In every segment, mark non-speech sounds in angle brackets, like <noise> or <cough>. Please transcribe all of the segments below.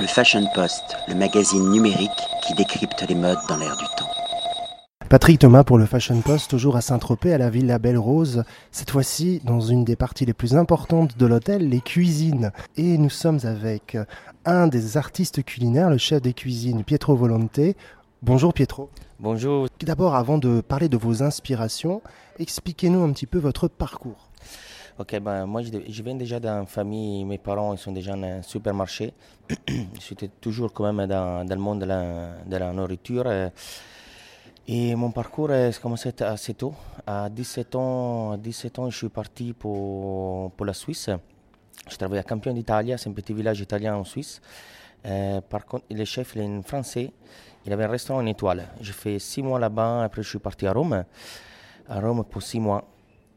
Le Fashion Post, le magazine numérique qui décrypte les modes dans l'air du temps. Patrick Thomas pour le Fashion Post, toujours à Saint-Tropez, à la Villa Belle Rose. Cette fois-ci, dans une des parties les plus importantes de l'hôtel, les cuisines. Et nous sommes avec un des artistes culinaires, le chef des cuisines, Pietro Volonte. Bonjour Pietro. Bonjour. D'abord, avant de parler de vos inspirations, expliquez-nous un petit peu votre parcours. Ok, ben, moi je, viens déjà d'une famille, mes parents ils sont déjà dans un supermarché. <clears throat> J'étais toujours quand même dans, le monde de la, nourriture. euh, Et mon parcours a commencé assez tôt. À 17 ans, à 17 ans je suis parti pour, la Suisse. Je travaillais à Campion d'Italia, c'est un petit village italien en Suisse. Euh, par contre, le chef, il est français. Il avait un restaurant en étoile. J'ai fait six mois là-bas, après je suis parti à Rome. À Rome pour six mois.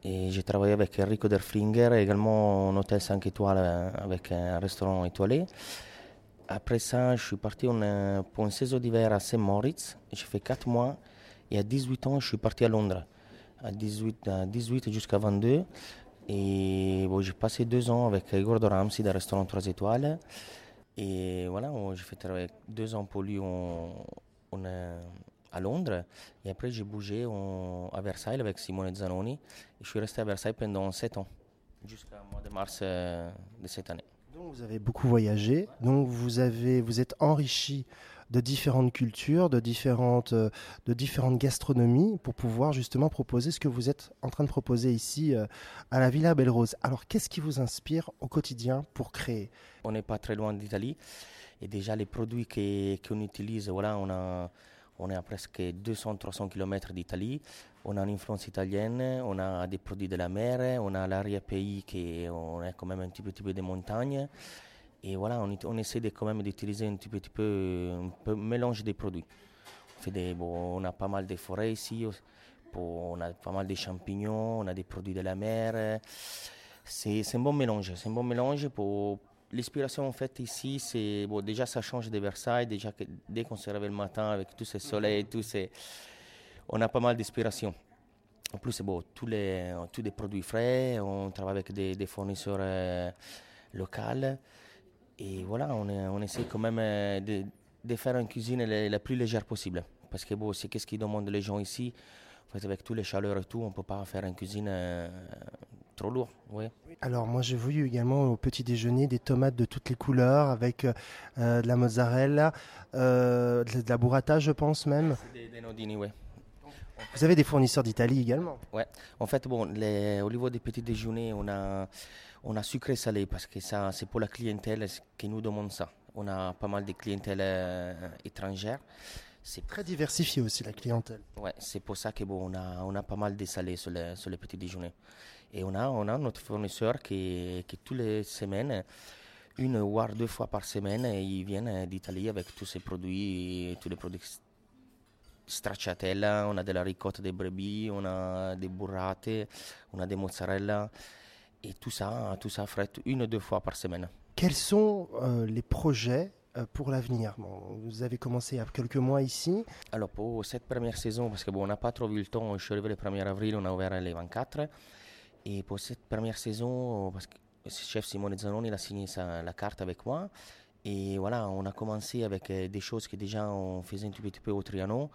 Et j'ai travaillé avec Enrico Derflinger, également en hôtel 5 étoiles avec un restaurant étoilé. Après ça, je suis parti en, euh, pour une saison d'hiver à Saint-Moritz. J'ai fait 4 mois. Et à 18 ans, je suis parti à Londres. À 18, à 18 jusqu'à 22. Et bon, j'ai passé deux ans avec Gordon Ramsay d'un restaurant 3 étoiles. Et voilà, on- j'ai fait travailler deux ans pour lui euh, à Londres. Et après, j'ai bougé en- à Versailles avec Simone Zanoni. Et je suis resté à Versailles pendant sept ans, jusqu'au mois de mars euh, de cette année. Donc vous avez beaucoup voyagé, donc vous avez vous êtes enrichi de différentes cultures, de différentes euh, de différentes gastronomies pour pouvoir justement proposer ce que vous êtes en train de proposer ici euh, à la Villa Belle Rose. Alors qu'est-ce qui vous inspire au quotidien pour créer? On n'est pas très loin d'Italie. Et déjà, les produits qu'on utilise, voilà, on, a, on est à presque 200-300 km d'Italie. On a une influence italienne, on a des produits de la mer, on a l'arrière-pays qui on est quand même un petit, petit peu des montagnes. Et voilà, on, on essaie de, quand même d'utiliser un petit, petit peu un peu mélange des produits. On, fait des, bon, on a pas mal de forêts ici, on a pas mal de champignons, on a des produits de la mer. C'est un bon mélange, c'est un bon mélange pour, L'inspiration en fait ici, c'est bon, déjà ça change de Versailles, déjà dès qu'on se réveille le matin avec tout ce soleil, tout on a pas mal d'inspiration. En plus, bon, tous les tous des produits frais, on travaille avec des, fournisseurs euh, locaux et voilà, on, on essaie quand même euh, de, faire une cuisine la, plus légère possible parce que bon, c'est qu'est-ce qu'ils demandent les gens ici? Avec tous les chaleurs et tout, on peut pas faire une cuisine euh, trop lourde, ouais. Alors moi j'ai vu également au petit déjeuner des tomates de toutes les couleurs avec euh, de la mozzarella, euh, de, la burrata je pense même. Des, des nodini, ouais. Vous avez des fournisseurs d'Italie également. En fait, bon, les- au niveau des petits déjeuners, on a, on a sucré salé parce que ça, c'est pour la clientèle qui nous demande ça. On a pas mal de clientèle euh, étrangère. C'est Très diversifié aussi la clientèle. ouais, c'est pour ça que bon, on a, on a pas mal de salé sur les, sur les petits déjeuners. Et on a, on a notre fournisseur qui, qui toutes les semaines, une voire deux fois par semaine, ils viennent d'Italie avec tous ces produits, tous les produits stracciatella, on a de la ricotta de brebis, on a des burrate, on a des mozzarella et tout ça, tout ça une ou deux fois par semaine. Quels sont euh, les projets pour l'avenir Vous avez commencé il y a quelques mois ici. Alors pour cette première saison, parce que bon, on n'a pas trop vu le temps, je suis arrivé le 1er avril, on a ouvert les 24. Et pour cette première saison, parce que le chef Simone Zanoni a signé la carte avec moi. Et voilà, on a commencé avec euh, des choses que déjà on faisait un petit peu au Trianon.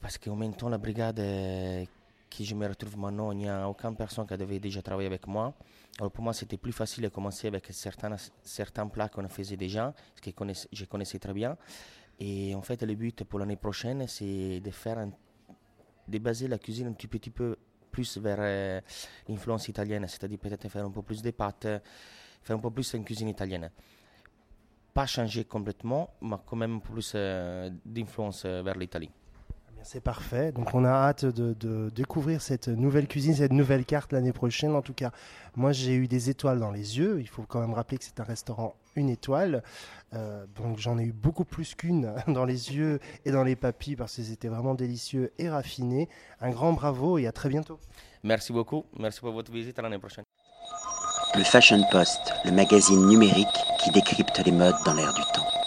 Parce qu'en même temps, la brigade euh, qui je me retrouve maintenant, il n'y a aucune personne qui avait déjà travaillé avec moi. Alors pour moi, c'était plus facile de commencer avec certains, certains plats qu'on faisait déjà, ce que je connaissais, très bien. Et en fait, le but pour l'année prochaine, c'est de faire de baser la cuisine un petit, petit peu plus vers euh, l'influence italienne, c'est-à-dire peut-être faire un peu plus de pâtes, faire un peu plus une cuisine italienne. Pas changer complètement, mais quand même plus euh, d'influence euh, vers l'Italie. C'est parfait. Donc on a hâte de, de découvrir cette nouvelle cuisine, cette nouvelle carte l'année prochaine. En tout cas, moi j'ai eu des étoiles dans les yeux. Il faut quand même rappeler que c'est un restaurant une étoile. Euh, donc j'en ai eu beaucoup plus qu'une <laughs> dans les yeux et dans les papilles parce que c'était vraiment délicieux et raffiné. Un grand bravo et à très bientôt. Merci beaucoup, merci pour votre visite à l'année prochaine. Le Fashion Post, le magazine numérique qui décrypte les modes dans l'air du temps.